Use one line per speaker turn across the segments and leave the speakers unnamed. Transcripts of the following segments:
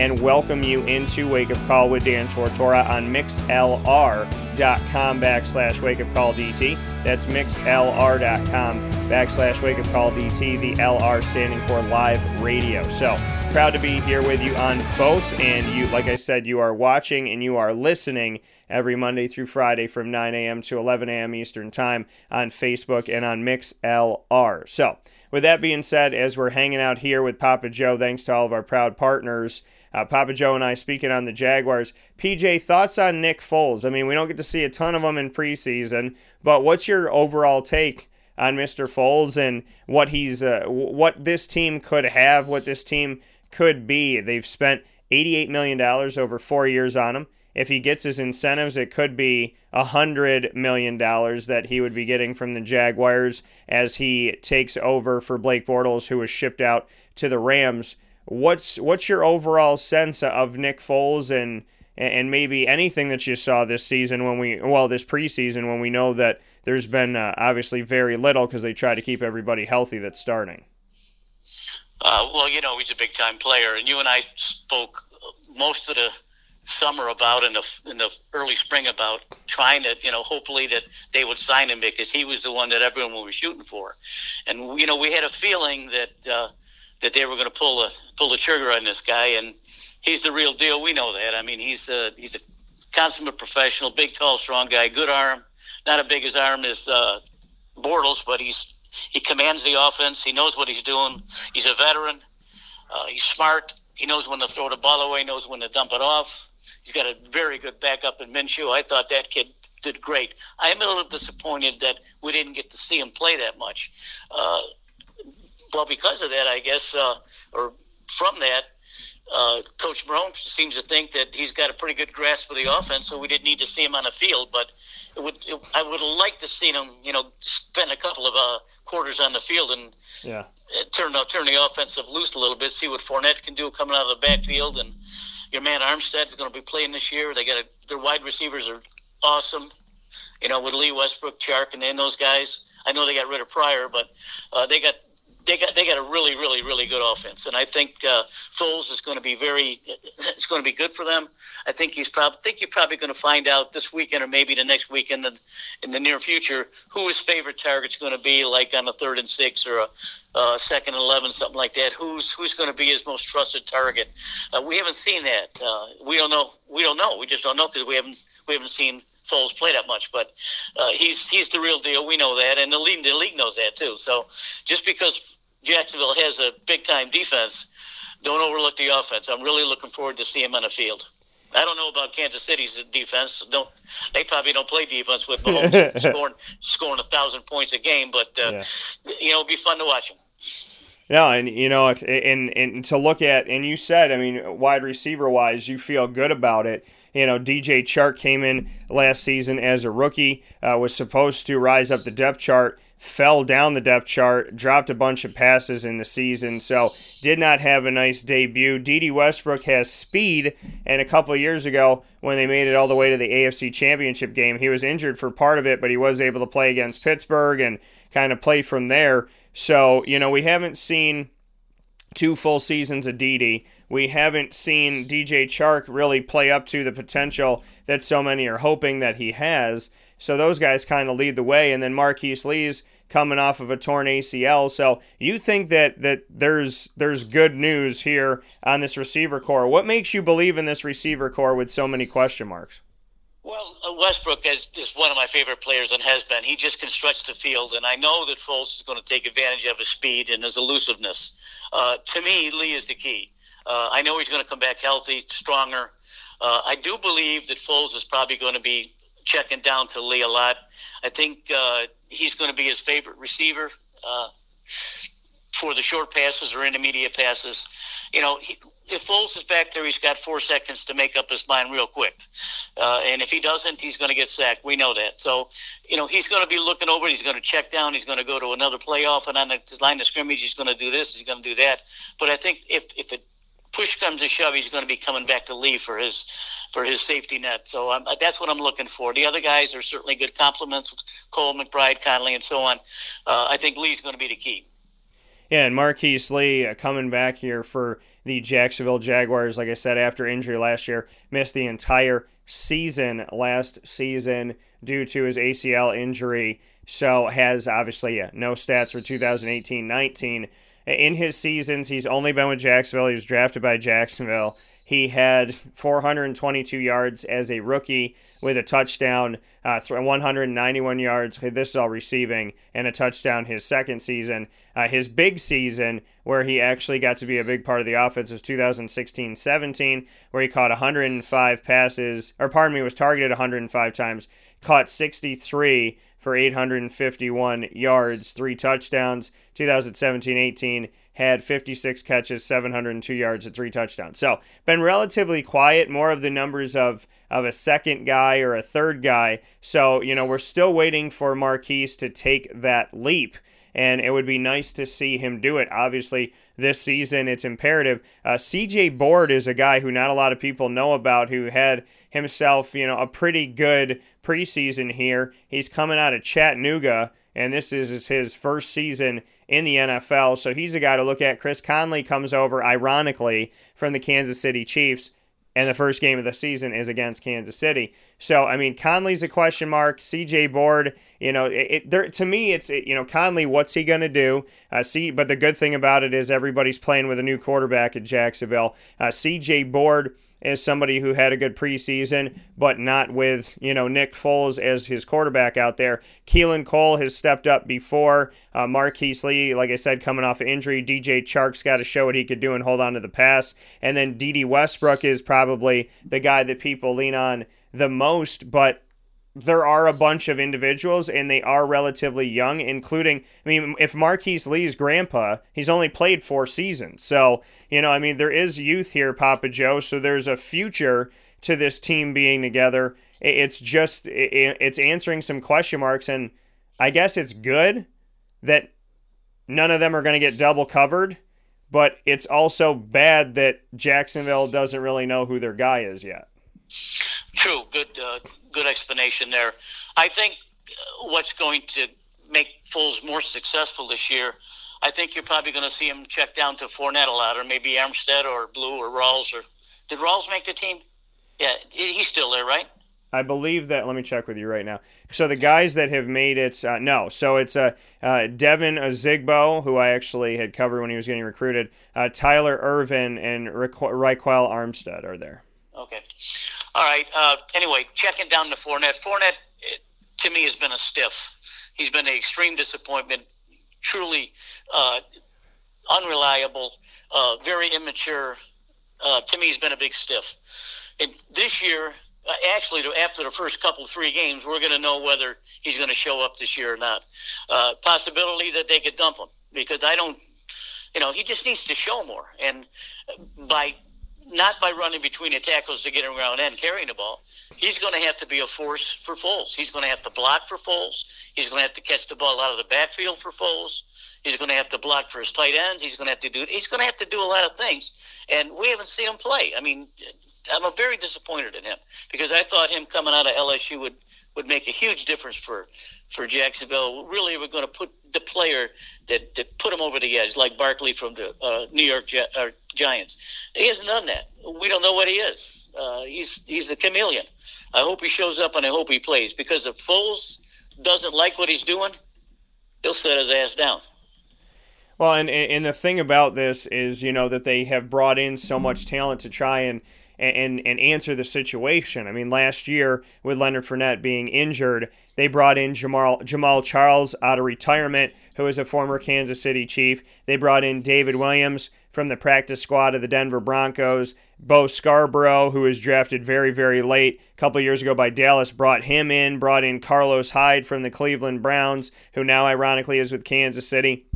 and welcome you into Wake Up Call with Dan Tortora on mixlr.com backslash wake up call DT. That's mixlr.com backslash wake up call DT, the LR standing for live radio. So proud to be here with you on both. And you, like I said, you are watching and you are listening every Monday through Friday from 9 a.m. to 11 a.m. Eastern Time on Facebook and on MixLR. So, with that being said, as we're hanging out here with Papa Joe, thanks to all of our proud partners uh, Papa Joe and I speaking on the Jaguars. PJ, thoughts on Nick Foles? I mean, we don't get to see a ton of them in preseason, but what's your overall take on Mr. Foles and what he's, uh, what this team could have, what this team could be? They've spent $88 million over four years on him. If he gets his incentives, it could be $100 million that he would be getting from the Jaguars as he takes over for Blake Bortles, who was shipped out to the Rams. What's what's your overall sense of Nick Foles and and maybe anything that you saw this season when we well this preseason when we know that there's been uh, obviously very little because they try to keep everybody healthy that's starting.
Uh, well, you know he's a big time player, and you and I spoke most of the summer about in the in the early spring about trying to you know hopefully that they would sign him because he was the one that everyone was shooting for, and you know we had a feeling that. Uh, that they were going to pull a pull the trigger on this guy, and he's the real deal. We know that. I mean, he's a he's a consummate professional, big, tall, strong guy, good arm. Not as big as arm as uh, Bortles, but he's he commands the offense. He knows what he's doing. He's a veteran. Uh, he's smart. He knows when to throw the ball away. Knows when to dump it off. He's got a very good backup in Minshew. I thought that kid did great. I am a little disappointed that we didn't get to see him play that much. Uh, well, because of that, I guess, uh, or from that, uh, Coach Marrone seems to think that he's got a pretty good grasp of the offense, so we didn't need to see him on the field. But it would, it, I would like to see him, you know, spend a couple of uh, quarters on the field and yeah. turn turn the offensive loose a little bit, see what Fournette can do coming out of the backfield. And your man Armstead is going to be playing this year. They got a, their wide receivers are awesome. You know, with Lee Westbrook, Chark, and then those guys. I know they got rid of Pryor, but uh, they got they got they got a really really really good offense, and I think uh, Foles is going to be very it's going to be good for them. I think he's probably think you're probably going to find out this weekend or maybe the next weekend in the, in the near future who his favorite target's going to be, like on a third and six or a, a second and eleven, something like that. Who's who's going to be his most trusted target? Uh, we haven't seen that. Uh, we don't know. We don't know. We just don't know because we haven't we haven't seen Foles play that much, but uh, he's he's the real deal. We know that, and the league the league knows that too. So just because Jacksonville has a big time defense, don't overlook the offense. I'm really looking forward to seeing him on the field. I don't know about Kansas City's defense. Don't they probably don't play defense with Mahomes scoring scoring a thousand points a game, but uh, yeah. you know it'd be fun to watch him.
Yeah, and you know, and and to look at, and you said, I mean, wide receiver wise, you feel good about it. You know, DJ Chark came in last season as a rookie, uh, was supposed to rise up the depth chart fell down the depth chart, dropped a bunch of passes in the season, so did not have a nice debut. Dede Westbrook has speed, and a couple years ago, when they made it all the way to the AFC Championship game, he was injured for part of it, but he was able to play against Pittsburgh and kind of play from there. So, you know, we haven't seen two full seasons of Dede. We haven't seen DJ Chark really play up to the potential that so many are hoping that he has. So those guys kind of lead the way, and then Marquise Lee's coming off of a torn ACL. So you think that that there's there's good news here on this receiver corps. What makes you believe in this receiver corps with so many question marks?
Well, uh, Westbrook is, is one of my favorite players and has been. He just can stretch the field, and I know that Foles is going to take advantage of his speed and his elusiveness. Uh, to me, Lee is the key. Uh, I know he's going to come back healthy, stronger. Uh, I do believe that Foles is probably going to be checking down to Lee a lot. I think uh, he's going to be his favorite receiver uh, for the short passes or intermediate passes. You know, he, if Foles is back there, he's got four seconds to make up his mind real quick. Uh, and if he doesn't, he's going to get sacked. We know that. So, you know, he's going to be looking over. He's going to check down. He's going to go to another playoff, and on the line of scrimmage, he's going to do this. He's going to do that. But I think if if it push comes to shove, he's going to be coming back to Lee for his for his safety net. So um, that's what I'm looking for. The other guys are certainly good compliments, Cole, McBride, Conley, and so on. Uh, I think Lee's going to be the key.
Yeah, and Marquise Lee uh, coming back here for the Jacksonville Jaguars. Like I said, after injury last year, missed the entire season last season due to his ACL injury. So has obviously no stats for 2018-19 in his seasons, he's only been with Jacksonville. He was drafted by Jacksonville. He had 422 yards as a rookie with a touchdown, uh, 191 yards. This is all receiving, and a touchdown his second season. Uh, his big season, where he actually got to be a big part of the offense, was 2016 17, where he caught 105 passes, or pardon me, was targeted 105 times, caught 63 for 851 yards, three touchdowns. 2017 18 had 56 catches, 702 yards, and three touchdowns. So, been relatively quiet, more of the numbers of, of a second guy or a third guy. So, you know, we're still waiting for Marquise to take that leap and it would be nice to see him do it. Obviously, this season it's imperative. Uh, CJ Board is a guy who not a lot of people know about, who had himself, you know, a pretty good preseason here. He's coming out of Chattanooga, and this is his first season in the NFL. So he's a guy to look at. Chris Conley comes over, ironically, from the Kansas City Chiefs, and the first game of the season is against Kansas City. So I mean, Conley's a question mark. CJ Board, you know, it, it there, to me, it's it, you know, Conley, what's he gonna do? Uh, see, but the good thing about it is everybody's playing with a new quarterback at Jacksonville. Uh, CJ Board as somebody who had a good preseason, but not with, you know, Nick Foles as his quarterback out there. Keelan Cole has stepped up before. Uh, Marquise Lee, like I said, coming off of injury. DJ Chark's got to show what he could do and hold on to the pass. And then Dede Westbrook is probably the guy that people lean on the most, but there are a bunch of individuals and they are relatively young, including, I mean, if Marquise Lee's grandpa, he's only played four seasons. So, you know, I mean, there is youth here, Papa Joe. So there's a future to this team being together. It's just, it's answering some question marks. And I guess it's good that none of them are going to get double covered. But it's also bad that Jacksonville doesn't really know who their guy is yet.
True. Good. Uh good explanation there. I think uh, what's going to make Foles more successful this year, I think you're probably going to see him check down to Fournette a lot, or maybe Armstead or Blue or Rawls. Or did Rawls make the team? Yeah, he's still there, right?
I believe that. Let me check with you right now. So the guys that have made it, uh, no. So it's uh, uh, Devine Ozigbo, who I actually had covered when he was getting recruited. Uh, Tyler Ervin and Ryquell Armstead are there.
Okay. All right. Uh, anyway, checking down to Fournette. Fournette, to me, has been a stiff. He's been an extreme disappointment. Truly uh, unreliable. Uh, very immature. Uh, to me, he's been a big stiff. And this year, uh, actually, after the first couple three games, we're going to know whether he's going to show up this year or not. Uh, possibility that they could dump him because I don't. You know, he just needs to show more. And by not by running between the tackles to get around and carrying the ball. He's going to have to be a force for Foles. He's going to have to block for Foles. He's going to have to catch the ball out of the backfield for Foles. He's going to have to block for his tight ends. He's going to have to do. He's going to have to do a lot of things, and we haven't seen him play. I mean, I'm very disappointed in him because I thought him coming out of LSU would would make a huge difference for for Jacksonville. Really, we're going to put the player that, that put him over the edge, like Barkley from the uh, New York Gi- uh, Giants. He hasn't done that. We don't know what he is. Uh, he's he's a chameleon. I hope he shows up and I hope he plays because if Foles doesn't like what he's doing, he'll set his ass down.
Well, and and the thing about this is, you know, that they have brought in so much talent to try and and, and answer the situation. I mean, last year with Leonard Fournette being injured, they brought in Jamal, Jamaal Charles out of retirement, who is a former Kansas City Chief. They brought in David Williams from the practice squad of the Denver Broncos. Bo Scarborough, who was drafted very, very late a couple years ago by Dallas, brought him in, brought in Carlos Hyde from the Cleveland Browns, who now ironically is with Kansas City.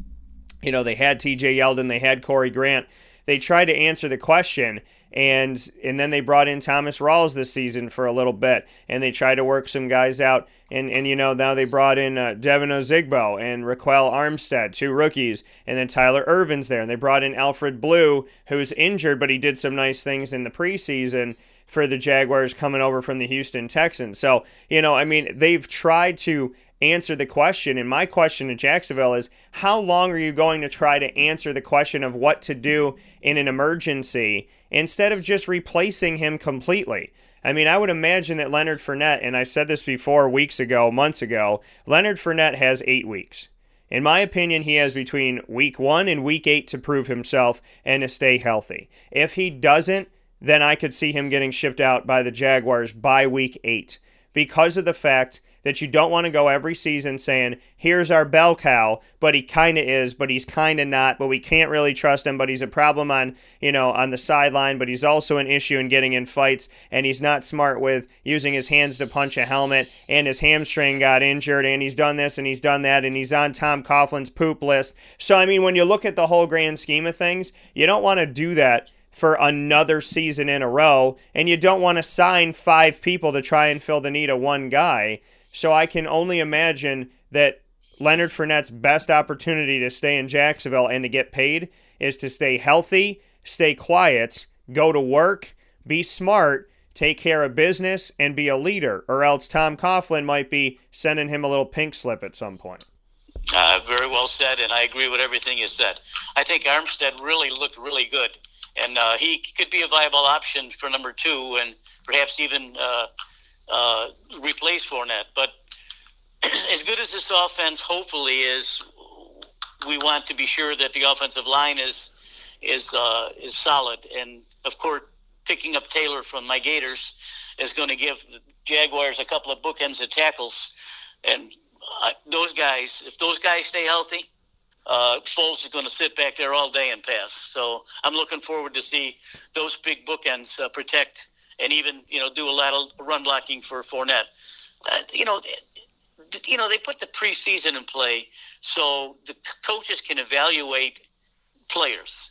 You know, they had TJ Yeldon, they had Corey Grant. they tried to answer the question and and then they brought in Thomas Rawls this season for a little bit, and they tried to work some guys out, and and you know now they brought in uh, Devin Ozigbo and Ryquell Armstead, two rookies, and then Tyler Ervin's there, and they brought in Alfred Blue, who's injured, but he did some nice things in the preseason for the Jaguars coming over from the Houston Texans. So you know, I mean, they've tried to answer the question. And my question to Jacksonville is how long are you going to try to answer the question of what to do in an emergency instead of just replacing him completely? I mean, I would imagine that Leonard Fournette, and I said this before weeks ago, months ago, Leonard Fournette has eight weeks. In my opinion, he has between week one and week eight to prove himself and to stay healthy. If he doesn't, then I could see him getting shipped out by the Jaguars by week eight because of the fact that you don't want to go every season saying, here's our bell cow, but he kind of is, but he's kind of not, but we can't really trust him, but he's a problem on, you know, on the sideline, but he's also an issue in getting in fights, and he's not smart with using his hands to punch a helmet, and his hamstring got injured, and he's done this and he's done that, and he's on Tom Coughlin's poop list. So, I mean, when you look at the whole grand scheme of things, you don't want to do that for another season in a row, and you don't want to sign five people to try and fill the need of one guy. So I can only imagine that Leonard Fournette's best opportunity to stay in Jacksonville and to get paid is to stay healthy, stay quiet, go to work, be smart, take care of business, and be a leader, or else Tom Coughlin might be sending him a little pink slip at some point.
Uh, very well said, and I agree with everything you said. I think Armstead really looked really good, and uh, he could be a viable option for number two, and perhaps even uh, uh, replace Fournette. But as good as this offense hopefully is, we want to be sure that the offensive line is is uh, is solid. And of course, picking up Taylor from my Gators is going to give the Jaguars a couple of bookends of tackles. And uh, those guys, if those guys stay healthy, uh, Foles is going to sit back there all day and pass. So I'm looking forward to see those big bookends uh, protect and even you know do a lot of run blocking for Fournette. Uh, you know, you know they put the preseason in play so the coaches can evaluate players.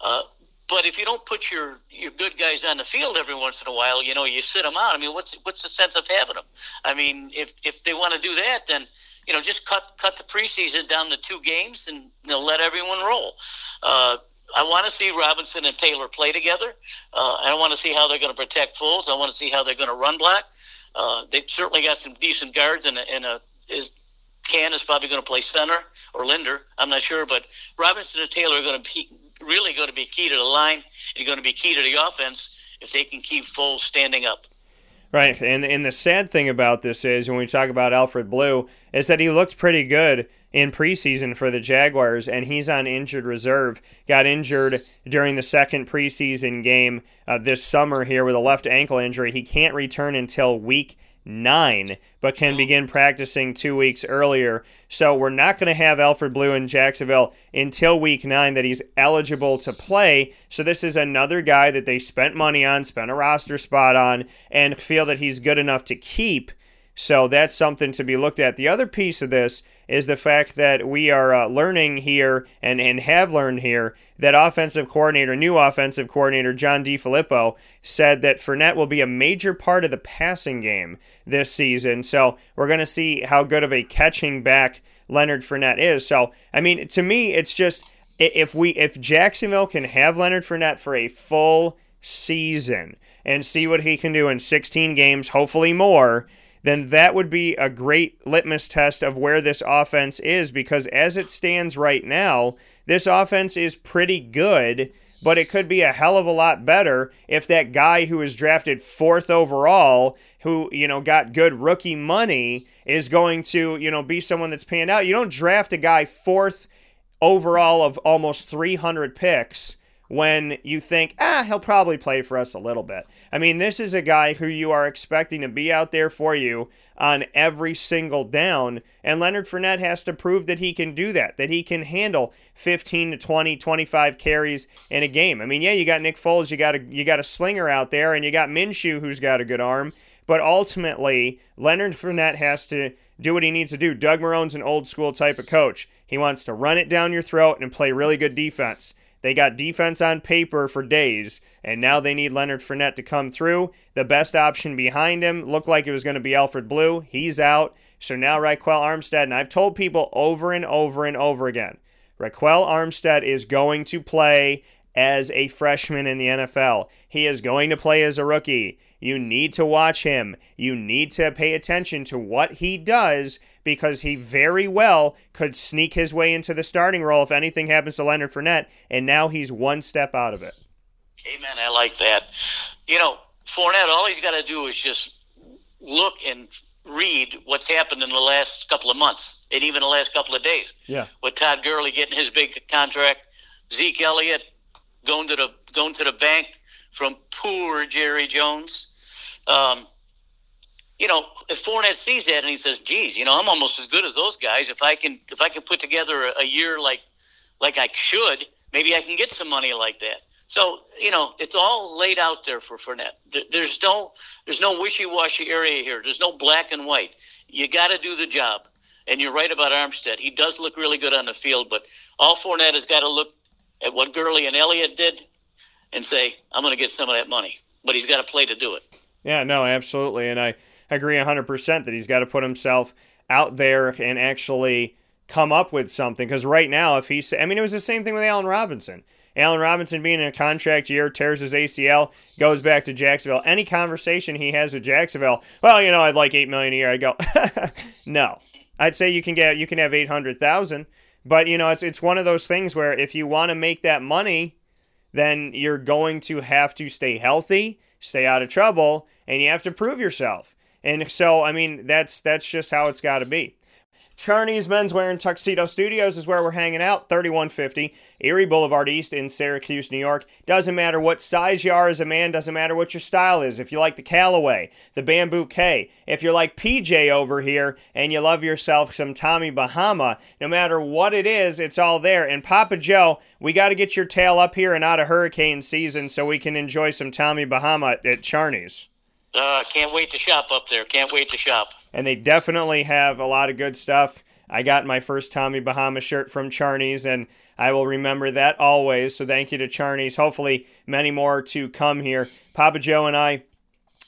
Uh, but if you don't put your, your good guys on the field every once in a while, you know, you sit them out. I mean, what's what's the sense of having them? I mean, if if they want to do that, then you know, just cut cut the preseason down to two games and you know let everyone roll. Uh, I want to see Robinson and Taylor play together. Uh, I want to see how they're going to protect Foles. I want to see how they're going to run block. Uh, they've certainly got some decent guards, and, and a, is, Cann is probably going to play center or Linder. I'm not sure, but Robinson and Taylor are going to be really going to be key to the line and going to be key to the offense if they can keep Foles standing up.
Right, and and the sad thing about this is when we talk about Alfred Blue is that he looked pretty good in preseason for the Jaguars, and he's on injured reserve. Got injured during the second preseason game uh, this summer here with a left ankle injury. He can't return until week nine, but can begin practicing two weeks earlier. So we're not going to have Alfred Blue in Jacksonville until week nine that he's eligible to play. So this is another guy that they spent money on, spent a roster spot on, and feel that he's good enough to keep. So that's something to be looked at. The other piece of this is the fact that we are uh, learning here and, and have learned here that offensive coordinator, new offensive coordinator John DeFilippo said that Fournette will be a major part of the passing game this season. So we're going to see how good of a catching back Leonard Fournette is. So I mean, to me, it's just if we if Jacksonville can have Leonard Fournette for a full season and see what he can do in 16 games, hopefully more then that would be a great litmus test of where this offense is because as it stands right now, this offense is pretty good, but it could be a hell of a lot better if that guy who was drafted fourth overall, who, you know, got good rookie money, is going to, you know, be someone that's panned out. You don't draft a guy fourth overall of almost 300 picks when you think, ah, he'll probably play for us a little bit. I mean, this is a guy who you are expecting to be out there for you on every single down. And Leonard Fournette has to prove that he can do that, that he can handle 15 to 20, 25 carries in a game. I mean, yeah, you got Nick Foles, you got a you got a slinger out there, and you got Minshew who's got a good arm. But ultimately, Leonard Fournette has to do what he needs to do. Doug Marrone's an old school type of coach. He wants to run it down your throat and play really good defense. They got defense on paper for days, and now they need Leonard Fournette to come through. The best option behind him looked like it was going to be Alfred Blue. He's out. So now Ryquell Armstead, and I've told people over and over and over again, Ryquell Armstead is going to play as a freshman in the NFL. He is going to play as a rookie. You need to watch him. You need to pay attention to what he does because he very well could sneak his way into the starting role if anything happens to Leonard Fournette, and now he's one step out of it.
Amen. I like that. You know, Fournette, all he's got to do is just look and read what's happened in the last couple of months and even the last couple of days.
Yeah.
With Todd Gurley getting his big contract, Zeke Elliott going to the going to the bank from poor Jerry Jones. Um, you know, if Fournette sees that and he says, "Geez, you know, I'm almost as good as those guys. If I can, if I can put together a, year like, like I should, maybe I can get some money like that." So you know, it's all laid out there for Fournette. There, there's no, there's no wishy-washy area here. There's no black and white. You got to do the job. And you're right about Armstead. He does look really good on the field, but all Fournette has got to look at what Gurley and Elliott did and say, "I'm going to get some of that money." But he's got to play to do it.
Yeah, no, absolutely. And I agree 100% that he's got to put himself out there and actually come up with something. Because right now, if he's, I mean, it was the same thing with Allen Robinson. Allen Robinson being in a contract year, tears his ACL, goes back to Jacksonville. Any conversation he has with Jacksonville, well, you know, I'd like eight million a year. I go, no. I'd say you can get you can have eight hundred thousand, but you know, it's it's one of those things where if you want to make that money, then you're going to have to stay healthy, stay out of trouble, and you have to prove yourself. And so, I mean, that's that's just how it's got to be. Charney's Menswear and Tuxedo Studios is where we're hanging out, 3150 Erie Boulevard East in Syracuse, New York. Doesn't matter what size you are as a man, doesn't matter what your style is. If you like the Callaway, the Bamboo K, if you're like PJ over here and you love yourself some Tommy Bahama, no matter what it is, it's all there. And Papa Joe, we got to get your tail up here and out of hurricane season so we can enjoy some Tommy Bahama at Charney's.
Uh, can't wait to shop up there. Can't wait to shop.
And they definitely have a lot of good stuff. I got my first Tommy Bahama shirt from Charney's, and I will remember that always. So thank you to Charney's. Hopefully, many more to come here. Papa Joe and I,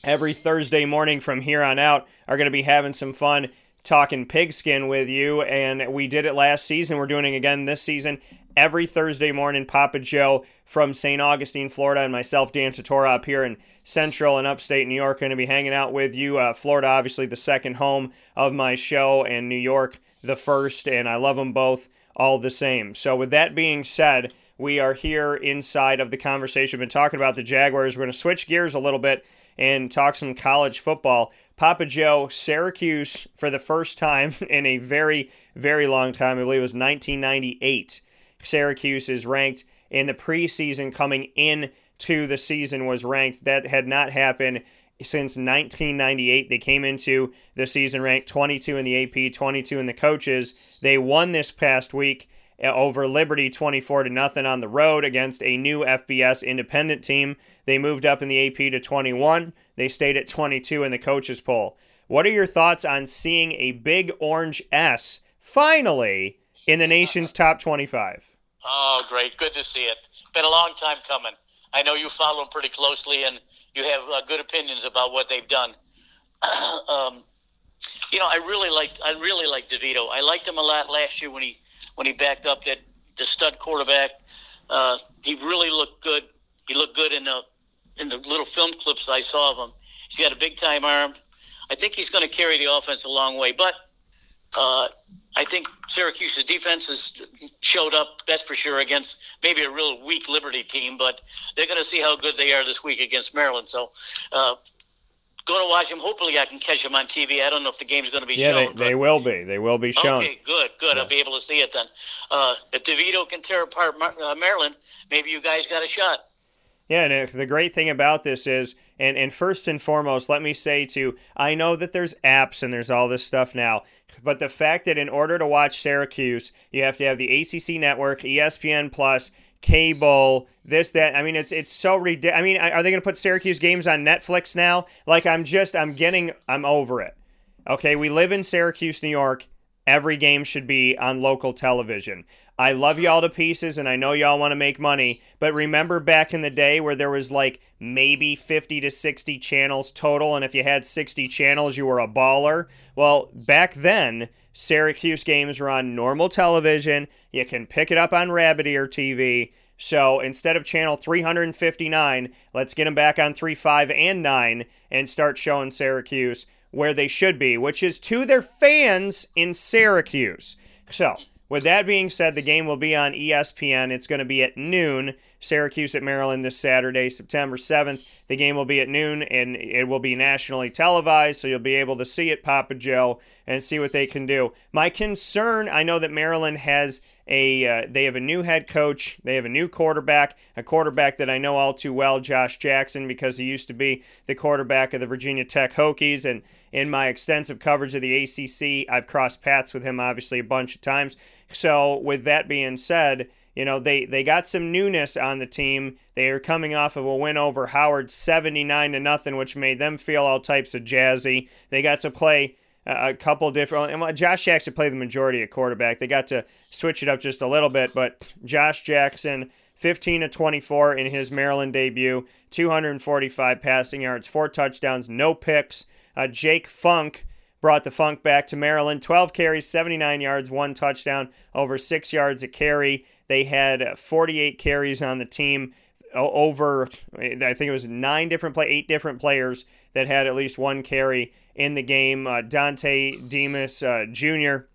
every Thursday morning from here on out, are going to be having some fun talking pigskin with you. And we did it last season. We're doing it again this season. Every Thursday morning, Papa Joe from St. Augustine, Florida, and myself, Dan Tortora, up here in Central and Upstate New York. Going to be hanging out with you. Uh, Florida, obviously, the second home of my show, and New York, the first. And I love them both all the same. So, with that being said, we are here inside of the conversation. We've been talking about the Jaguars. We're going to switch gears a little bit and talk some college football. Papa Joe, Syracuse, for the first time in a very, very long time, I believe it was 1998. Syracuse is ranked in the preseason coming in to the season was ranked. That had not happened since 1998. They came into the season ranked 22 in the AP, 22 in the coaches. They won this past week uh, over Liberty 24 to nothing on the road against a new FBS independent team. They moved up in the AP to 21. They stayed at 22 in the coaches poll. What are your thoughts on seeing a big orange S finally in the nation's top 25?
Oh, great. Good to see it. Been a long time coming. I know you follow them pretty closely, and you have uh, good opinions about what they've done. um, you know, I really liked I really liked DeVito. I liked him a lot last year when he when he backed up that the stud quarterback. Uh, he really looked good. He looked good in the in the little film clips I saw of him. He's got a big time arm. I think he's going to carry the offense a long way. But uh, I think Syracuse's defense has showed up, that's for sure, against maybe a real weak Liberty team, but they're going to see how good they are this week against Maryland. So, uh, going to watch them. Hopefully, I can catch them on TV. I don't know if the game's going to be
yeah,
shown.
they, they will be. They will be shown.
Okay, good, good. Yeah. I'll be able to see it then. Uh, if DeVito can tear apart uh, Maryland, maybe you guys got a shot.
Yeah, and the great thing about this is, and, and first and foremost, let me say to, I know that there's apps and there's all this stuff now, but the fact that in order to watch Syracuse, you have to have the ACC network, ESPN Plus, cable, this that. I mean, it's it's so ridiculous. I mean, are they going to put Syracuse games on Netflix now? Like, I'm just, I'm getting, I'm over it. Okay, we live in Syracuse, New York. every game should be on local television. I love y'all to pieces and I know y'all want to make money, but remember back in the day where there was like maybe 50 to 60 channels total, and if you had 60 channels, you were a baller? Well, back then, Syracuse games were on normal television. You can pick it up on Rabbit Ear TV. So instead of channel 359, let's get them back on 3, 5, and 9 and start showing Syracuse where they should be, which is to their fans in Syracuse. So, with that being said, the game will be on ESPN. It's going to be at noon. Syracuse at Maryland this Saturday, September 7th. The game will be at noon and it will be nationally televised, so you'll be able to see it, Papa Joe, and see what they can do. My concern I know that Maryland has a uh, they have a new head coach, they have a new quarterback, a quarterback that I know all too well, Josh Jackson, because he used to be the quarterback of the Virginia Tech Hokies and in my extensive coverage of the ACC, I've crossed paths with him obviously a bunch of times. So, with that being said, you know, they, they got some newness on the team. They are coming off of a win over Howard 79 to nothing, which made them feel all types of jazzy. They got to play a couple different. And Josh Jackson played the majority of quarterback. They got to switch it up just a little bit, but Josh Jackson, 15 to 24 in his Maryland debut, 245 passing yards, four touchdowns, no picks. Uh, Jake Funk brought the Funk back to Maryland. 12 carries, 79 yards, one touchdown, over six yards a carry. They had 48 carries on the team. Over, I think it was nine different play, eight different players that had at least one carry in the game. Uh, Dontay Demus uh, Jr.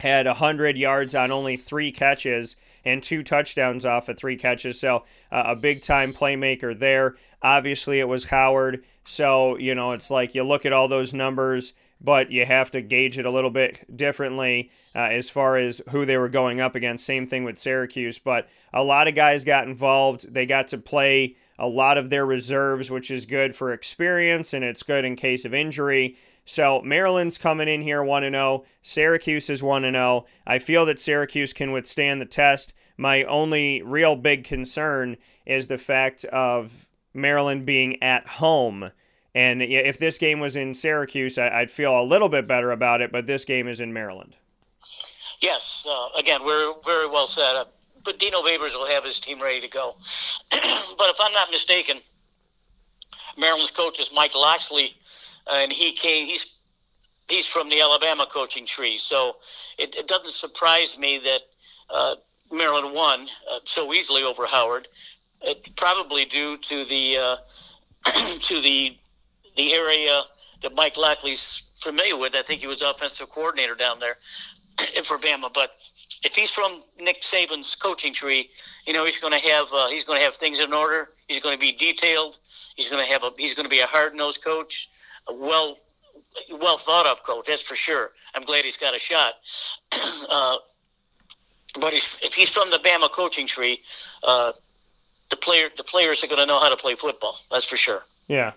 had 100 yards on only three catches and two touchdowns off of three catches. So uh, a big time playmaker there. Obviously, it was Howard. So, you know, it's like you look at all those numbers, but you have to gauge it a little bit differently uh, as far as who they were going up against. Same thing with Syracuse. But a lot of guys got involved. They got to play a lot of their reserves, which is good for experience and it's good in case of injury. So Maryland's coming in here 1 0. Syracuse is 1 0. I feel that Syracuse can withstand the test. My only real big concern is the fact of Maryland being at home. And if this game was in Syracuse, I'd feel a little bit better about it, but this game is in Maryland.
Yes, uh, again, we're very well set up. But Dino Babers will have his team ready to go. but if I'm not mistaken, Maryland's coach is Mike Locksley, and he came. He's he's from the Alabama coaching tree, so it, it doesn't surprise me that uh, Maryland won uh, so easily over Howard. Probably due to the uh, to the the area that Mike Locksley's familiar with. I think he was offensive coordinator down there for Bama. But if he's from Nick Saban's coaching tree, you know he's going to have uh, he's going to have things in order. He's going to be detailed. He's going to have a he's going to be a hard nosed coach, a well well thought of coach. That's for sure. I'm glad he's got a shot. uh, but if, if he's from the Bama coaching tree, uh, the player the players are going to know how to play football. That's for sure.
Yeah.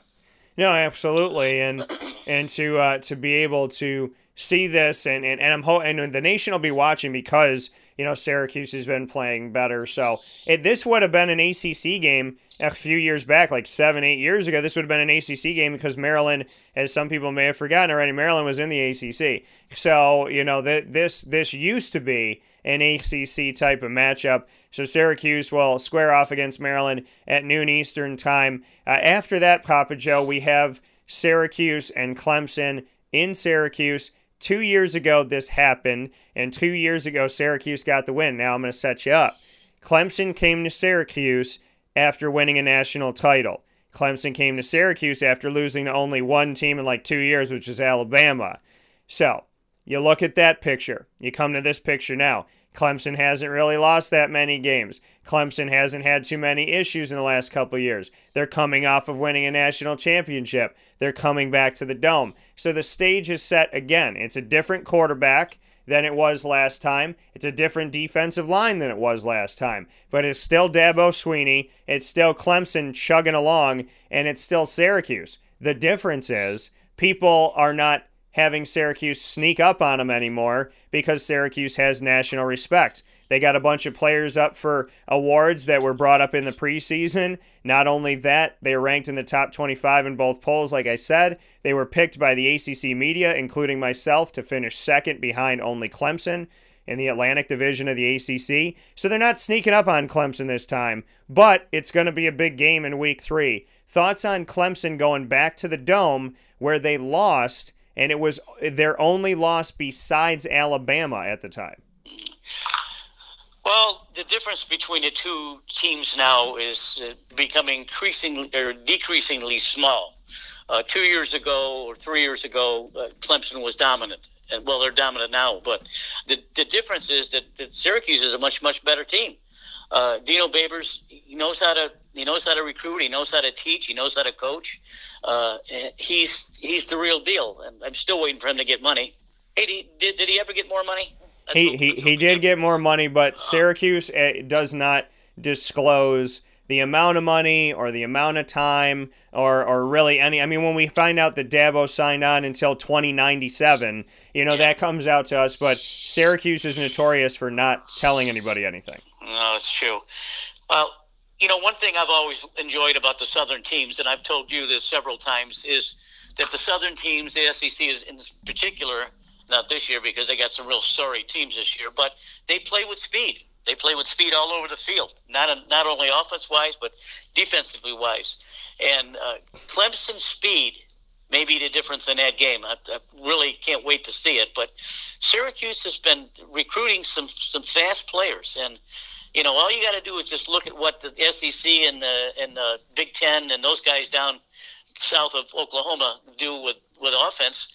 No, absolutely, and and to uh, to be able to see this, and and, and I'm ho- and the nation will be watching because you know Syracuse has been playing better. So it, this would have been an ACC game a few years back, like seven, eight years ago. This would have been an ACC game because Maryland, as some people may have forgotten already, Maryland was in the ACC. So you know that this this used to be an ACC type of matchup. So Syracuse will square off against Maryland at noon Eastern time. Uh, after that, Papa Joe, we have Syracuse and Clemson in Syracuse. Two years ago, this happened, and two years ago, Syracuse got the win. Now I'm going to set you up. Clemson came to Syracuse after winning a national title. Clemson came to Syracuse after losing to only one team in like two years, which is Alabama. So, you look at that picture. You come to this picture now. Clemson hasn't really lost that many games. Clemson hasn't had too many issues in the last couple years. They're coming off of winning a national championship. They're coming back to the dome. So the stage is set again. It's a different quarterback than it was last time. It's a different defensive line than it was last time. But it's still Dabo Swinney. It's still Clemson chugging along, and it's still Syracuse. The difference is people are not having Syracuse sneak up on them anymore because Syracuse has national respect. They got a bunch of players up for awards that were brought up in the preseason. Not only that, they ranked in the top 25 in both polls, like I said. They were picked by the ACC media, including myself, to finish second behind only Clemson in the Atlantic Division of the ACC. So they're not sneaking up on Clemson this time, but it's going to be a big game in week three. Thoughts on Clemson going back to the Dome where they lost, and it was their only loss besides Alabama at the time?
Well, the difference between the two teams now is uh, becoming increasingly or decreasingly small. Uh, two years ago or three years ago, uh, Clemson was dominant, and well, they're dominant now. But the the difference is that, that Syracuse is a much much better team. Uh, Dino Babers, he knows how to he knows how to recruit. He knows how to teach. He knows how to coach. Uh, he's he's the real deal, and I'm still waiting for him to get money. Hey, did, did he ever get more money?
he he, he did get more money, but Syracuse eh, does not disclose the amount of money or the amount of time or, or really any. I mean, when we find out that Dabo signed on until 2097, you know, that comes out to us. But Syracuse is notorious for not telling anybody anything.
No, it's true. Well, you know, one thing I've always enjoyed about the Southern teams, and I've told you this several times, is that the Southern teams, the SEC is in particular, not this year because they got some real sorry teams this year, but they play with speed. They play with speed all over the field, not not only offense wise, but defensively wise. And uh, Clemson's speed may be the difference in that game. I, I really can't wait to see it. But Syracuse has been recruiting some some fast players, and you know all you got to do is just look at what the SEC and the and the Big Ten and those guys down south of Oklahoma do with with offense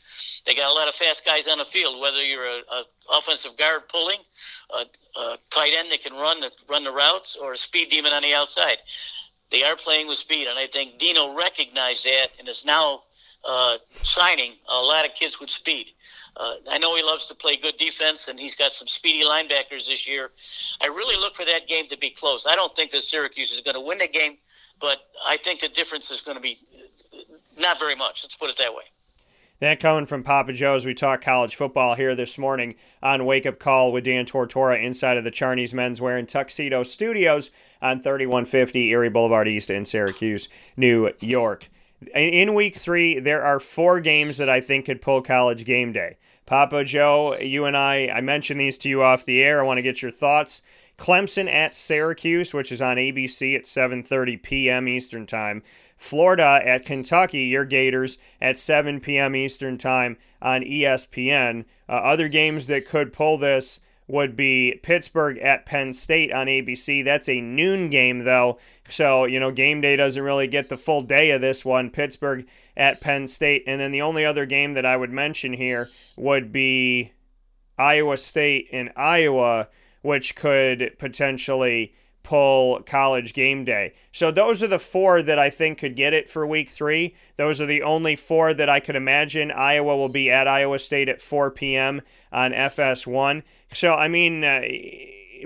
they got a lot of fast guys on the field. Whether you're a, a offensive guard pulling, a, a tight end that can run the run the routes, or a speed demon on the outside, they are playing with speed. And I think Dino recognized that and is now uh, signing a lot of kids with speed. Uh, I know he loves to play good defense, and he's got some speedy linebackers this year. I really look for that game to be close. I don't think that Syracuse is going to win the game, but I think the difference is going to be not very much. Let's put it that way.
That coming from Papa Joe as We talk college football here this morning on Wake Up Call with Dan Tortora inside of the Charney's Menswear and Tuxedo Studios on 3150 Erie Boulevard East in Syracuse, New York. In week three, there are four games that I think could pull college game day. Papa Joe, you and I, I mentioned these to you off the air. I want to get your thoughts. Clemson at Syracuse, which is on ABC at 7:30 p.m. Eastern Time. Florida at Kentucky, your Gators at 7 p.m. Eastern Time on ESPN. Uh, other games that could pull this would be Pittsburgh at Penn State on ABC. That's a noon game, though. So, you know, game day doesn't really get the full day of this one. Pittsburgh at Penn State. And then the only other game that I would mention here would be Iowa State in Iowa, which could potentially pull college game day. So those are the four that I think could get it for week three. Those are the only four that I could imagine. Iowa will be at Iowa State at 4 p.m. on FS1. So, I mean, uh,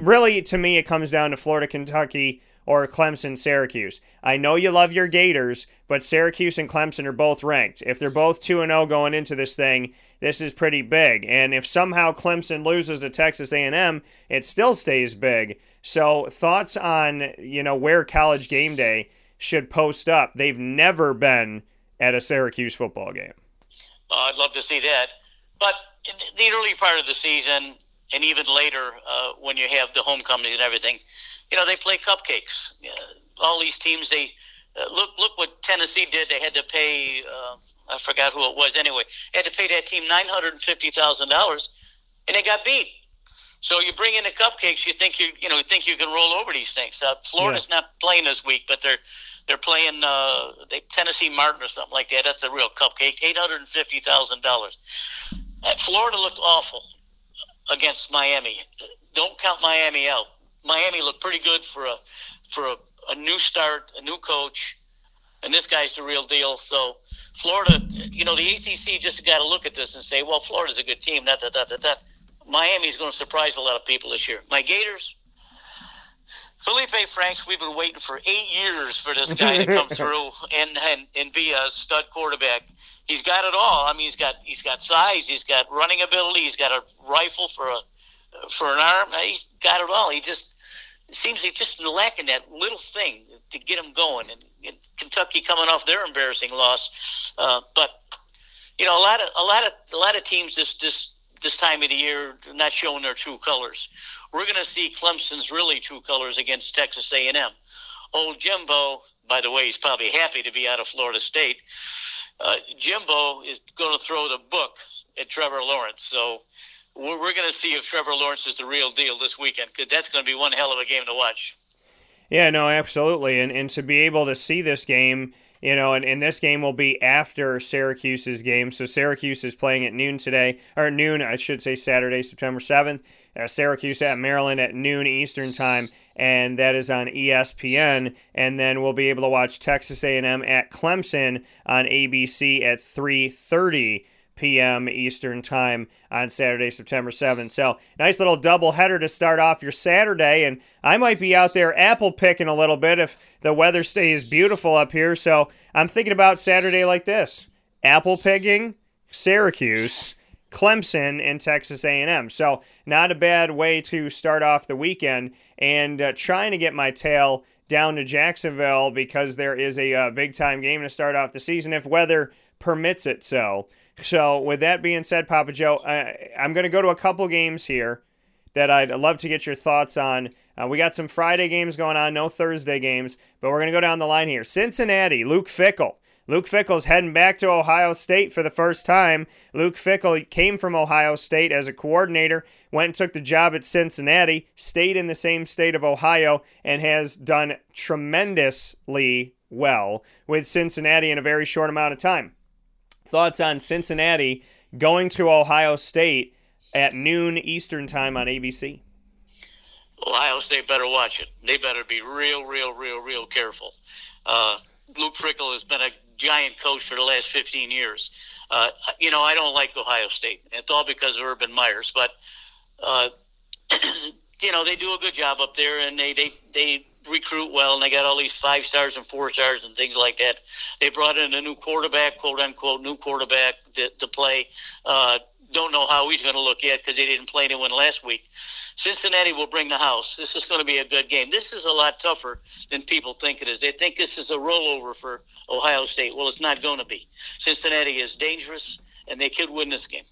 really, to me, it comes down to Florida, Kentucky, or Clemson, Syracuse. I know you love your Gators, but Syracuse and Clemson are both ranked. If they're both 2 0 going into this thing, this is pretty big. And if somehow Clemson loses to Texas A&M, it still stays big. So thoughts on you know where College Game Day should post up? They've never been at a Syracuse football game.
Uh, I'd love to see that, but in the early part of the season and even later uh, when you have the homecomings and everything, you know they play cupcakes. Uh, all these teams they uh, look look what Tennessee did. They had to pay. I forgot who it was. Anyway, they had to pay that team nine hundred and fifty thousand dollars, and they got beat. So you bring in the cupcakes, you think you you know you think you can roll over these things. Uh, Florida's yeah. not playing this week, but they're they're playing uh, they, Tennessee Martin or something like that. That's a real cupcake. Eight hundred and fifty thousand dollars. Uh, Florida looked awful against Miami. Don't count Miami out. Miami looked pretty good for a for a, a new start, a new coach, and this guy's the real deal. So Florida, you know, the ACC just got to look at this and say, well, Florida's a good team. That that that that. that Miami's going to surprise a lot of people this year. My Gators, Felipe Franks, we've been waiting for eight years for this guy to come through and, and, and be a stud quarterback. he's got it all. I mean, he's got he's got size, he's got running ability, he's got a rifle for a for an arm. He's got it all. He just it seems he's just lacking that little thing to get him going. And, and Kentucky coming off their embarrassing loss, uh, but you know a lot of a lot of a lot of teams this this this time of the year not showing their true colors. We're going to see Clemson's really true colors against Texas A&M. Old Jimbo, by the way, he's probably happy to be out of Florida State. Uh, Jimbo is going to throw the book at Trevor Lawrence. So we're, we're going to see if Trevor Lawrence is the real deal this weekend because that's going to be one hell of a game to watch.
Yeah, no, absolutely. And, and to be able to see this game, you know, and, and this game will be after Syracuse's game. So Syracuse is playing at noon today, or noon, I should say Saturday, September 7th. Uh, Syracuse at Maryland at noon Eastern time, and that is on ESPN. And then we'll be able to watch Texas A&M at Clemson on ABC at 3:30 p.m. Eastern Time on Saturday, September 7th. So, nice little double header to start off your Saturday. And I might be out there apple picking a little bit if the weather stays beautiful up here. So, I'm thinking about Saturday like this apple picking, Syracuse. Clemson and Texas A&M. So not a bad way to start off the weekend and uh, trying to get my tail down to Jacksonville because there is a uh, big time game to start off the season if weather permits it so. So, with that being said, Papa Joe, I'm going to go to a couple games here that I'd love to get your thoughts on. Uh, we got some Friday games going on, no Thursday games, but we're going to go down the line here. Cincinnati, Luke Fickell. Luke Fickell's heading back to Ohio State for the first time. Luke Fickell came from Ohio State as a coordinator, went and took the job at Cincinnati, stayed in the same state of Ohio, and has done tremendously well with Cincinnati in a very short amount of time thoughts on Cincinnati going to Ohio State at noon Eastern time on ABC?
Ohio State better watch it. They better be real, real, real, real careful. Uh, Luke Fickell has been a giant coach for the last 15 years. Uh, you know, I don't like Ohio State. It's all because of Urban Myers, but uh, you know they do a good job up there, and they they they recruit well, and they got all these five stars and four stars and things like that. They brought in a new quarterback, quote unquote, new quarterback to, to play. Uh, don't know how he's going to look yet because they didn't play anyone last week. Cincinnati will bring the house. This is going to be a good game. This is a lot tougher than people think it is. They think this is a rollover for Ohio State. Well, it's not going to be. Cincinnati is dangerous, and they could win this game.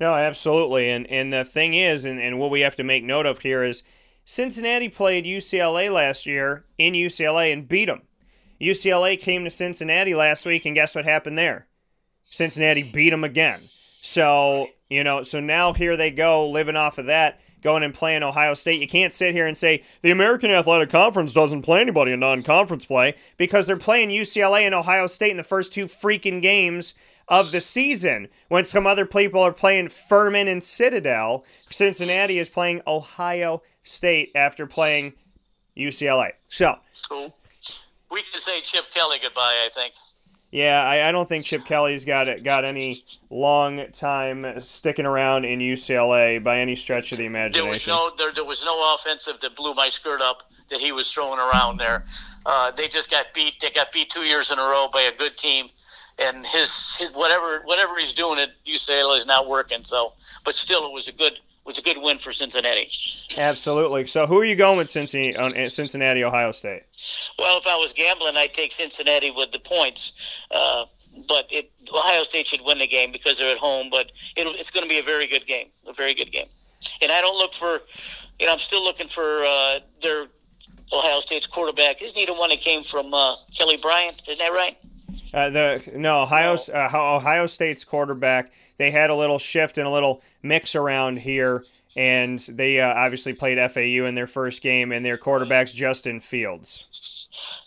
No, absolutely. And and the thing is, and, and what we have to make note of here is – Cincinnati played UCLA last year in UCLA and beat them. UCLA came to Cincinnati last week, and guess what happened there? Cincinnati beat them again. So, you know, so now here they go, living off of that, going and playing Ohio State. You can't sit here and say the American Athletic Conference doesn't play anybody in non conference play because they're playing UCLA and Ohio State in the first two freaking games of the season when some other people are playing Furman and Citadel. Cincinnati is playing Ohio State after playing UCLA. So,
we can say Chip Kelly goodbye. I think.
Yeah, I, I don't think Chip Kelly's got got any long time sticking around in UCLA by any stretch of the imagination.
There was no there, there was no offensive that blew my skirt up that he was throwing around there. Uh, they just got beat. They got beat two years in a row by a good team, and his, his whatever whatever he's doing at UCLA is not working. So, but still, it was a good was a good win for Cincinnati.
Absolutely. So, who are you going with Cincinnati, Cincinnati Ohio State?
Well, if I was gambling, I'd take Cincinnati with the points. Uh, but it, Ohio State should win the game because they're at home. But it, it's going to be a very good game, a very good game. And I don't look for, you know, I'm still looking for uh, their Ohio State's quarterback. Isn't he the one that came from uh, Kelly Bryant? Isn't that right?
Uh, the no Ohio uh, Ohio State's quarterback. They had a little shift and a little mix around here, and they uh, obviously played FAU in their first game, and their quarterback's Justin Fields.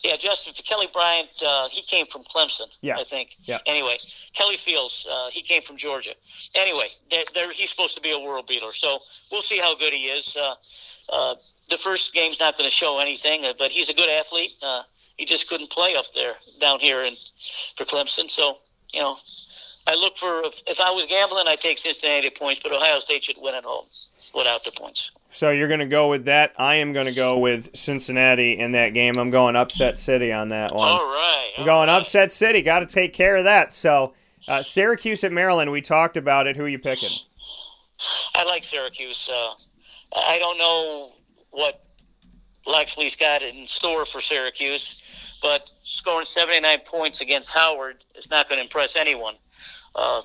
Yeah, Justin Kelly Bryant. Uh, he came from Clemson,
yes.
I think.
Yeah.
Anyway, Kelly Fields. Uh, he came from Georgia. Anyway, they're, they're, he's supposed to be a world beater, so we'll see how good he is. Uh, uh, the first game's not going to show anything, uh, but he's a good athlete. Uh, he just couldn't play up there down here in for Clemson. So you know, I look for if, if I was gambling, I take Cincinnati points, but Ohio State should win at home without the points.
So you're going to go with that. I am going to go with Cincinnati in that game. I'm going upset city on that one.
All right.
I'm going
right.
upset city. Got to take care of that. So Uh, Syracuse at Maryland. We talked about it. Who are you picking?
I like Syracuse. Uh, I don't know what Locksley's got in store for Syracuse, but scoring 79 points against Howard is not going to impress anyone. Uh,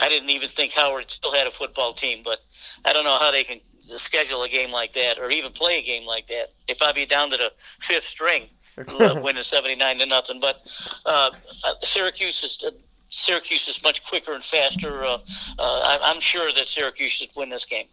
I didn't even think Howard still had a football team, but I don't know how they can schedule a game like that or even play a game like that. They probably down to the fifth string, uh, winning 79 to nothing. But uh, Syracuse is. Uh, Syracuse is much quicker and faster. Uh, uh, I'm sure that Syracuse should win this game.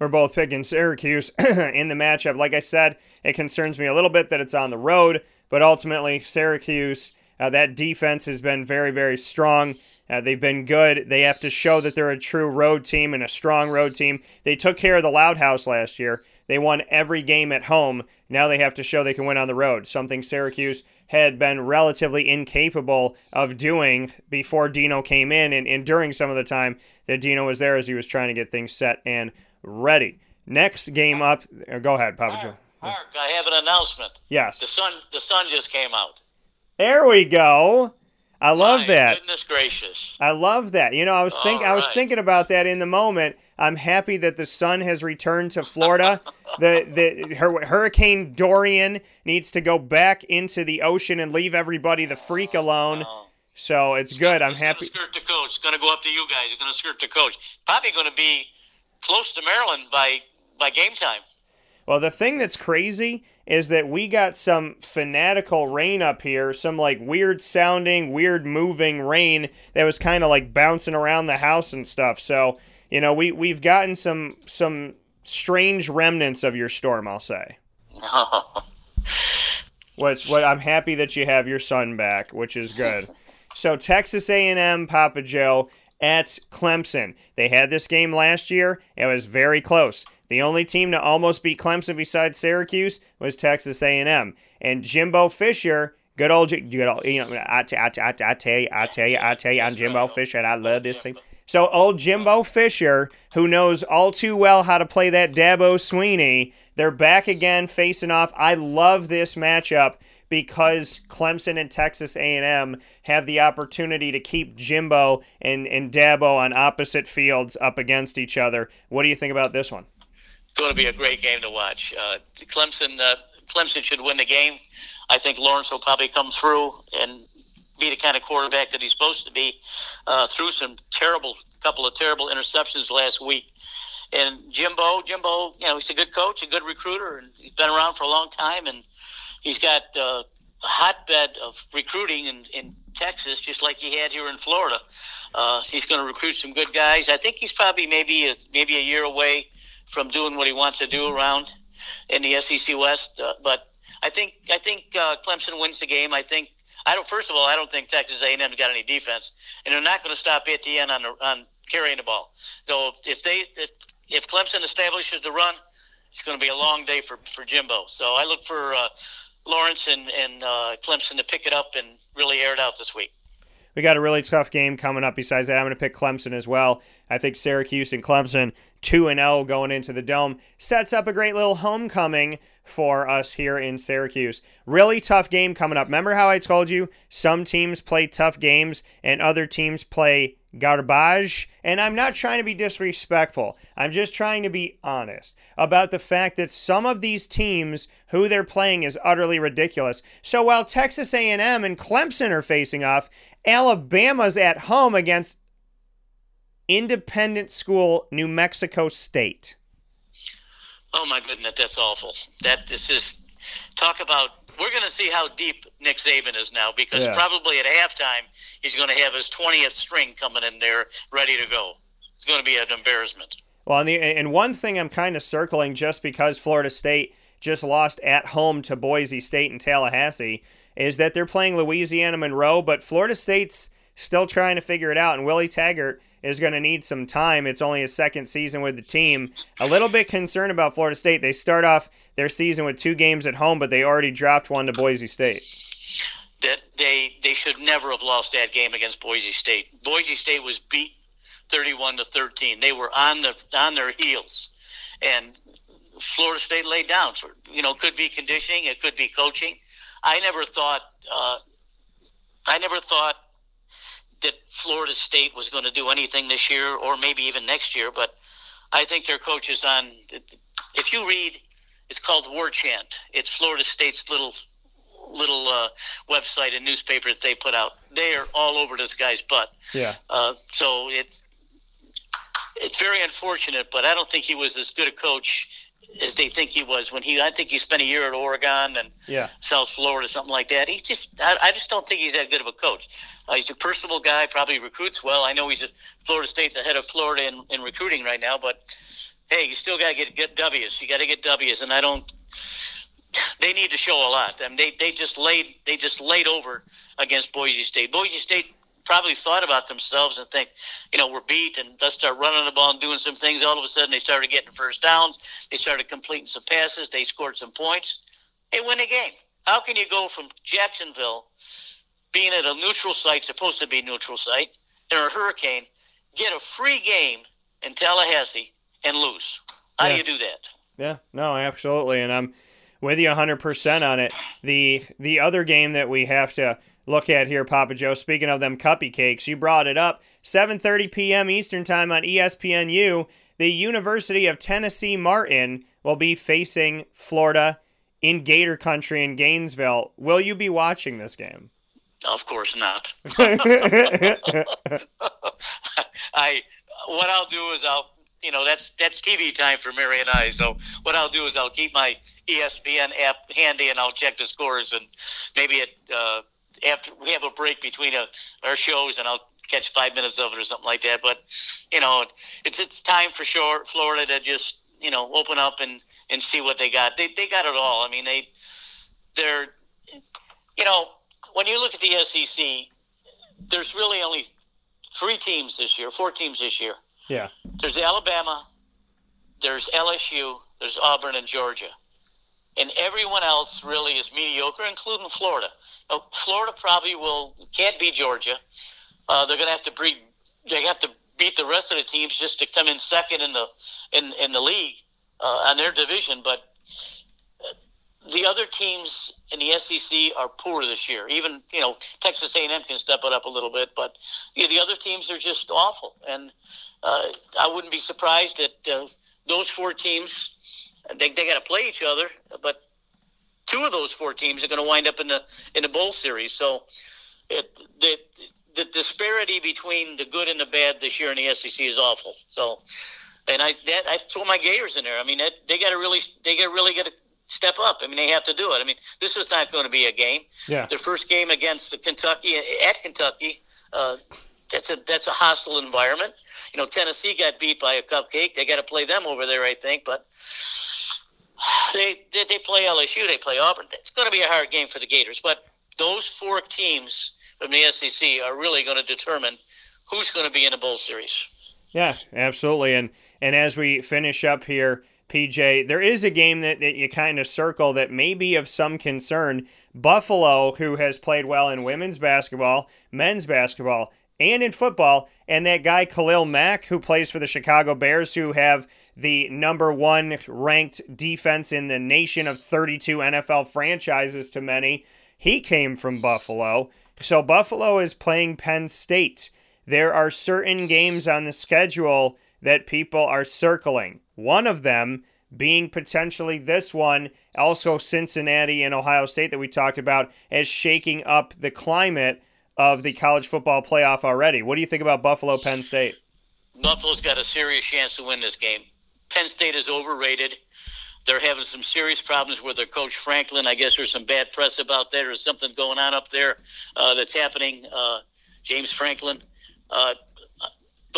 We're both picking Syracuse in the matchup. Like I said, it concerns me a little bit that it's on the road, but ultimately, Syracuse, uh, that defense has been very, very strong. Uh, they've been good. They have to show that they're a true road team and a strong road team. They took care of the Loud House last year. They won every game at home. Now they have to show they can win on the road, something Syracuse had been relatively incapable of doing before Dino came in and, and during some of the time that Dino was there as he was trying to get things set and ready. Next game up, uh, go ahead, Papa Joe.
Mark, I have an announcement.
Yes.
The sun, the sun just came out.
There we go. I love
My
that.
Goodness gracious.
I love that. You know, I was think I was thinking about that in the moment. I'm happy that the sun has returned to Florida. the the Hur- Hurricane Dorian needs to go back into the ocean and leave everybody the freak oh, alone. So it's good. I'm
It's
happy.
Gonna skirt the coach. It's going to go up to you guys. It's going to skirt the coach. Probably going to be close to Maryland by by game time.
Well, the thing that's crazy is that we got some fanatical rain up here, some like weird sounding, weird moving rain that was kind of like bouncing around the house and stuff. So, you know, we we've gotten some some strange remnants of your storm, I'll say. Which what I'm happy that you have your sun back, which is good. So Texas A&M, Papa Joe at Clemson. They had this game last year. It was very close. The only team to almost beat Clemson besides Syracuse was Texas A&M. And Jimbo Fisher, good old, good old you know, I, t- I, t- I, t- I tell you, I tell you, I tell you, I'm Jimbo Fisher, and I love this team. So old Jimbo Fisher, who knows all too well how to play that Dabo Swinney, they're back again facing off. I love this matchup because Clemson and Texas A&M have the opportunity to keep Jimbo and, and Dabo on opposite fields up against each other. What do you think about this one?
Going to be a great game to watch. Uh, Clemson, uh, Clemson should win the game. I think Lawrence will probably come through and be the kind of quarterback that he's supposed to be. Uh, some terrible, couple of terrible interceptions last week. And Jimbo, Jimbo, you know, he's a good coach, a good recruiter, and he's been around for a long time, and he's got uh, a hotbed of recruiting in, in Texas, just like he had here in Florida. Uh, he's going to recruit some good guys. I think he's probably maybe a, maybe a year away from doing what he wants to do around in the SEC West. Uh, but I think I think uh, Clemson wins the game. I think I don't. First of all, I don't think Texas A&M's got any defense, and they're not going to stop Etienne on the, on carrying the ball. So if they if, if Clemson establishes the run, it's going to be a long day for, for Jimbo. So I look for uh, Lawrence and and uh, Clemson to pick it up and really air it out this week.
We got a really tough game coming up. Besides that, I'm going to pick Clemson as well. I think Syracuse and Clemson, 2 and 0 going into the Dome, sets up a great little homecoming for us here in Syracuse. Really tough game coming up. Remember how I told you some teams play tough games and other teams play garbage? And I'm not trying to be disrespectful. I'm just trying to be honest about the fact that some of these teams who they're playing is utterly ridiculous. So while Texas A&M and Clemson are facing off, Alabama's at home against independent school New Mexico State.
Oh my goodness, that's awful. That this is talk about. We're going to see how deep Nick Saban is now because
Yeah.
probably at halftime he's going to have his twentieth string coming in there ready to go. It's going to be an embarrassment.
Well, and, the, and one thing I'm kind of circling just because Florida State just lost at home to Boise State and Tallahassee is that they're playing Louisiana Monroe, but Florida State's still trying to figure it out, and Willie Taggart is going to need some time. It's only his second season with the team. A little bit concerned about Florida State. They start off their season with two games at home, but they already dropped one to Boise State.
That they they should never have lost that game against Boise State. Boise State was beat thirty-one to thirteen. They were on the on their heels, and Florida State laid down. For you know, could be conditioning, it could be coaching. I never thought. Uh, I never thought that Florida State was going to do anything this year or maybe even next year, but I think their coach is on. If you read, it's called War Chant. It's Florida State's little little uh, website and newspaper that they put out. They are all over this guy's butt.
Yeah.
Uh, so it's it's very unfortunate, but I don't think he was as good a coach as they think he was when he. I think he spent a year at Oregon and
yeah.
South Florida, something like that. He's just. I, I just don't think he's that good of a coach. Uh, he's a personable guy. Probably recruits well. I know he's at Florida State's ahead of Florida in, in recruiting right now, but hey, you still got to get get W's. You got to get W's, and I don't. They need to show a lot. I mean, they they just laid they just laid over against Boise State. Boise State probably thought about themselves and think, you know, we're beat, and let's start running the ball and doing some things. All of a sudden, they started getting first downs. They started completing some passes. They scored some points. They win a game. How can you go from Jacksonville, being at a neutral site, supposed to be neutral site, in a hurricane, get a free game in Tallahassee and lose? How
Yeah.
do you do that?
Yeah, no, absolutely, and I'm with you 100% on it. The the other game that we have to look at here, Papa Joe. Speaking of them cuppy cakes, you brought it up. 7:30 p.m. Eastern Time on ESPNU. The University of Tennessee Martin will be facing Florida in Gator Country in Gainesville. Will you be watching this game?
Of course not. I what I'll do is I'll you know that's that's TV time for Mary and I. So what I'll do is I'll keep my ESPN app handy and I'll check the scores and maybe at uh, after we have a break between uh our shows and I'll catch five minutes of it or something like that. But you know it's it's time for sure Florida to just you know open up and and see what they got. They they got it all. I mean they they're you know when you look at the SEC, there's really only three teams this year, four teams this year.
yeah,
There's Alabama, there's LSU, there's Auburn and Georgia. And everyone else really is mediocre, including Florida. Now, Florida probably will can't beat Georgia. Uh, they're going to have to beat they have to beat the rest of the teams just to come in second in the in in the league uh, on their division. But the other teams in the SEC are poor this year. Even you know Texas A&M can step it up a little bit, but yeah, the other teams are just awful. And uh, I wouldn't be surprised that uh, those four teams they they got to play each other, but two of those four teams are going to wind up in the in the bowl series. So it the the disparity between the good and the bad this year in the SEC is awful. So. And I that I throw my Gators in there. I mean, that, they got to really they got really got to step up. I mean, they have to do it. I mean, this is not going to be a game.
yeah,
Their first game against the Kentucky at Kentucky, uh, that's a that's a hostile environment. You know, Tennessee got beat by a cupcake. They got to play them over there, I think. But they they, they play LSU. They play Auburn. It's going to be a hard game for the Gators. But those four teams from the SEC are really going to determine who's going to be in the bowl series.
Yeah, absolutely. And and as we finish up here, PJ, there is a game that, that you kind of circle that may be of some concern. Buffalo, who has played well in women's basketball, men's basketball, and in football, and that guy Khalil Mack, who plays for the Chicago Bears, who have the number one ranked defense in the nation of 32 NFL franchises to many. He came from Buffalo. So Buffalo is playing Penn State there are certain games on the schedule that people are circling. One of them being potentially this one, also Cincinnati and Ohio State that we talked about as shaking up the climate of the college football playoff already. What do you think about Buffalo Penn State?
Buffalo's got a serious chance to win this game. Penn State is overrated. They're having some serious problems with their coach Franklin. I guess there's some bad press about that. There's something going on up there uh, that's happening. Uh, James Franklin, uh,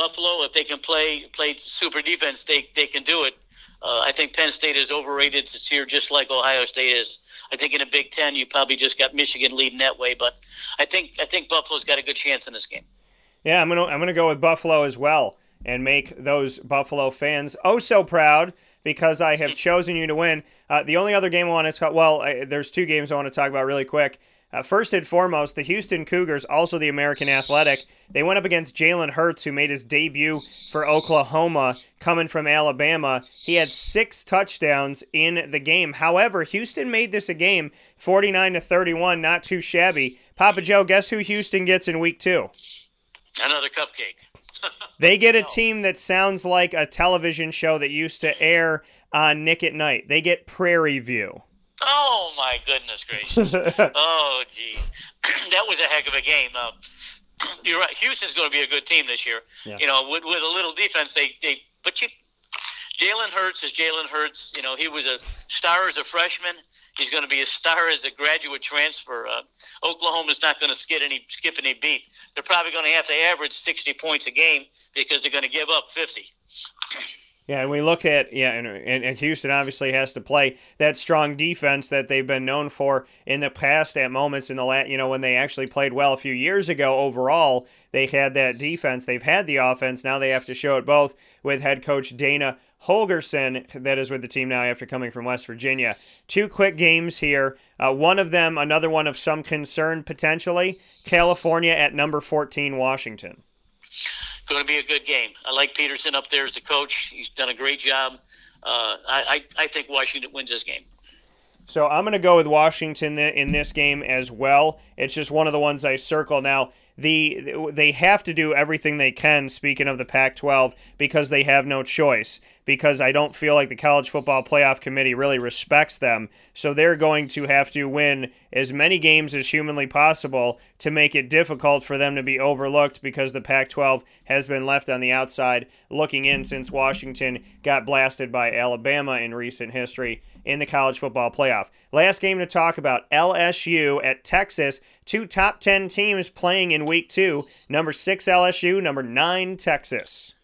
Buffalo, if they can play play super defense, they they can do it. Uh, I think Penn State is overrated this year, just like Ohio State is. I think in the Big Ten, you probably just got Michigan leading that way, but I think I think Buffalo's got a good chance in this game.
Yeah, I'm gonna I'm gonna go with Buffalo as well and make those Buffalo fans oh so proud because I have chosen you to win. Uh, the only other game I want to talk well, I, there's two games I want to talk about really quick. Uh, first and foremost, the Houston Cougars, also the American Athletic, they went up against Jalen Hurts, who made his debut for Oklahoma, coming from Alabama. He had six touchdowns in the game. However, Houston made this a game, 49 to 31, not too shabby. Papa Joe, guess who Houston gets in week two?
Another cupcake.
they get a team that sounds like a television show that used to air on Nick at Nite. They get Prairie View.
Oh my goodness gracious! oh jeez, that was a heck of a game. Uh, you're right. Houston's going to be a good team this year. Yeah. You know, with, with a little defense, they they but you. Jalen Hurts is Jalen Hurts. You know, he was a star as a freshman. He's going to be a star as a graduate transfer. Uh, Oklahoma's not going to skip any skip any beat. They're probably going to have to average 60 points a game because they're going to give up 50.
Yeah, and we look at yeah, and, and, Houston obviously has to play that strong defense that they've been known for in the past. At moments in the last, you know, when they actually played well a few years ago, overall they had that defense. They've had the offense. Now they have to show it both with head coach Dana Holgorsen, that is with the team now after coming from West Virginia. Two quick games here. Uh, one of them, another one of some concern potentially. California at number 14, Washington
going to be a good game. I like Petersen up there as the coach. He's done a great job. Uh, I, I, I think Washington wins this game.
So I'm going to go with Washington in this game as well. It's just one of the ones I circle now the they have to do everything they can speaking of the Pac-12 because they have no choice. Because I don't feel like the college football playoff committee really respects them. So they're going to have to win as many games as humanly possible to make it difficult for them to be overlooked because the Pac-12 has been left on the outside looking in since Washington got blasted by Alabama in recent history in the college football playoff. Last game to talk about LSU at Texas. Two top 10 teams playing in week two. Number six LSU, number nine Texas.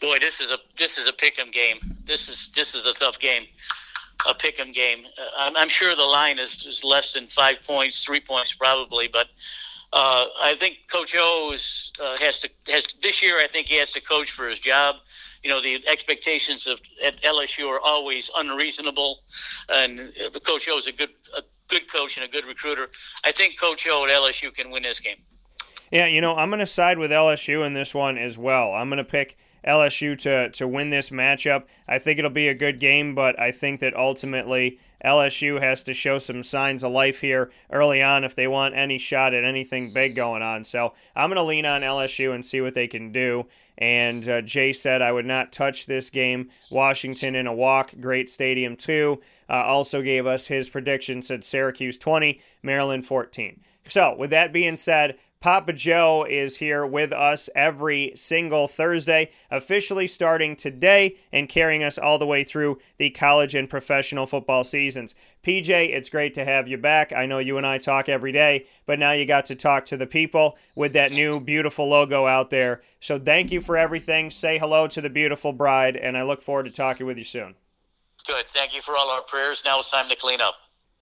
Boy, this is a this is a pick'em game. This is this is a tough game, a pick'em game. Uh, I'm, I'm, sure the line is, is less than five points, three points probably, but uh, I think Coach O is, uh, has to has this year. I think he has to coach for his job you know the expectations of at LSU are always unreasonable, and Coach O is a good a good coach and a good recruiter. I think Coach O at LSU can win this game.
Yeah, you know I'm going to side with LSU in this one as well. I'm going to pick LSU to to win this matchup. I think it'll be a good game, but I think that ultimately LSU has to show some signs of life here early on if they want any shot at anything big going on. So I'm going to lean on LSU and see what they can do. And uh, Jay said I would not touch this game. Washington in a walk, great stadium too. Uh, also gave us his prediction, said Syracuse 20, Maryland 14. So, with that being said, Papa Joe is here with us every single Thursday, officially starting today and carrying us all the way through the college and professional football seasons. PJ, it's great to have you back. I know you and I talk every day, but now you got to talk to the people with that new beautiful logo out there. So thank you for everything. Say hello to the beautiful bride, and I look forward to talking with you soon.
Good. Thank you for all our prayers. Now it's time to clean up.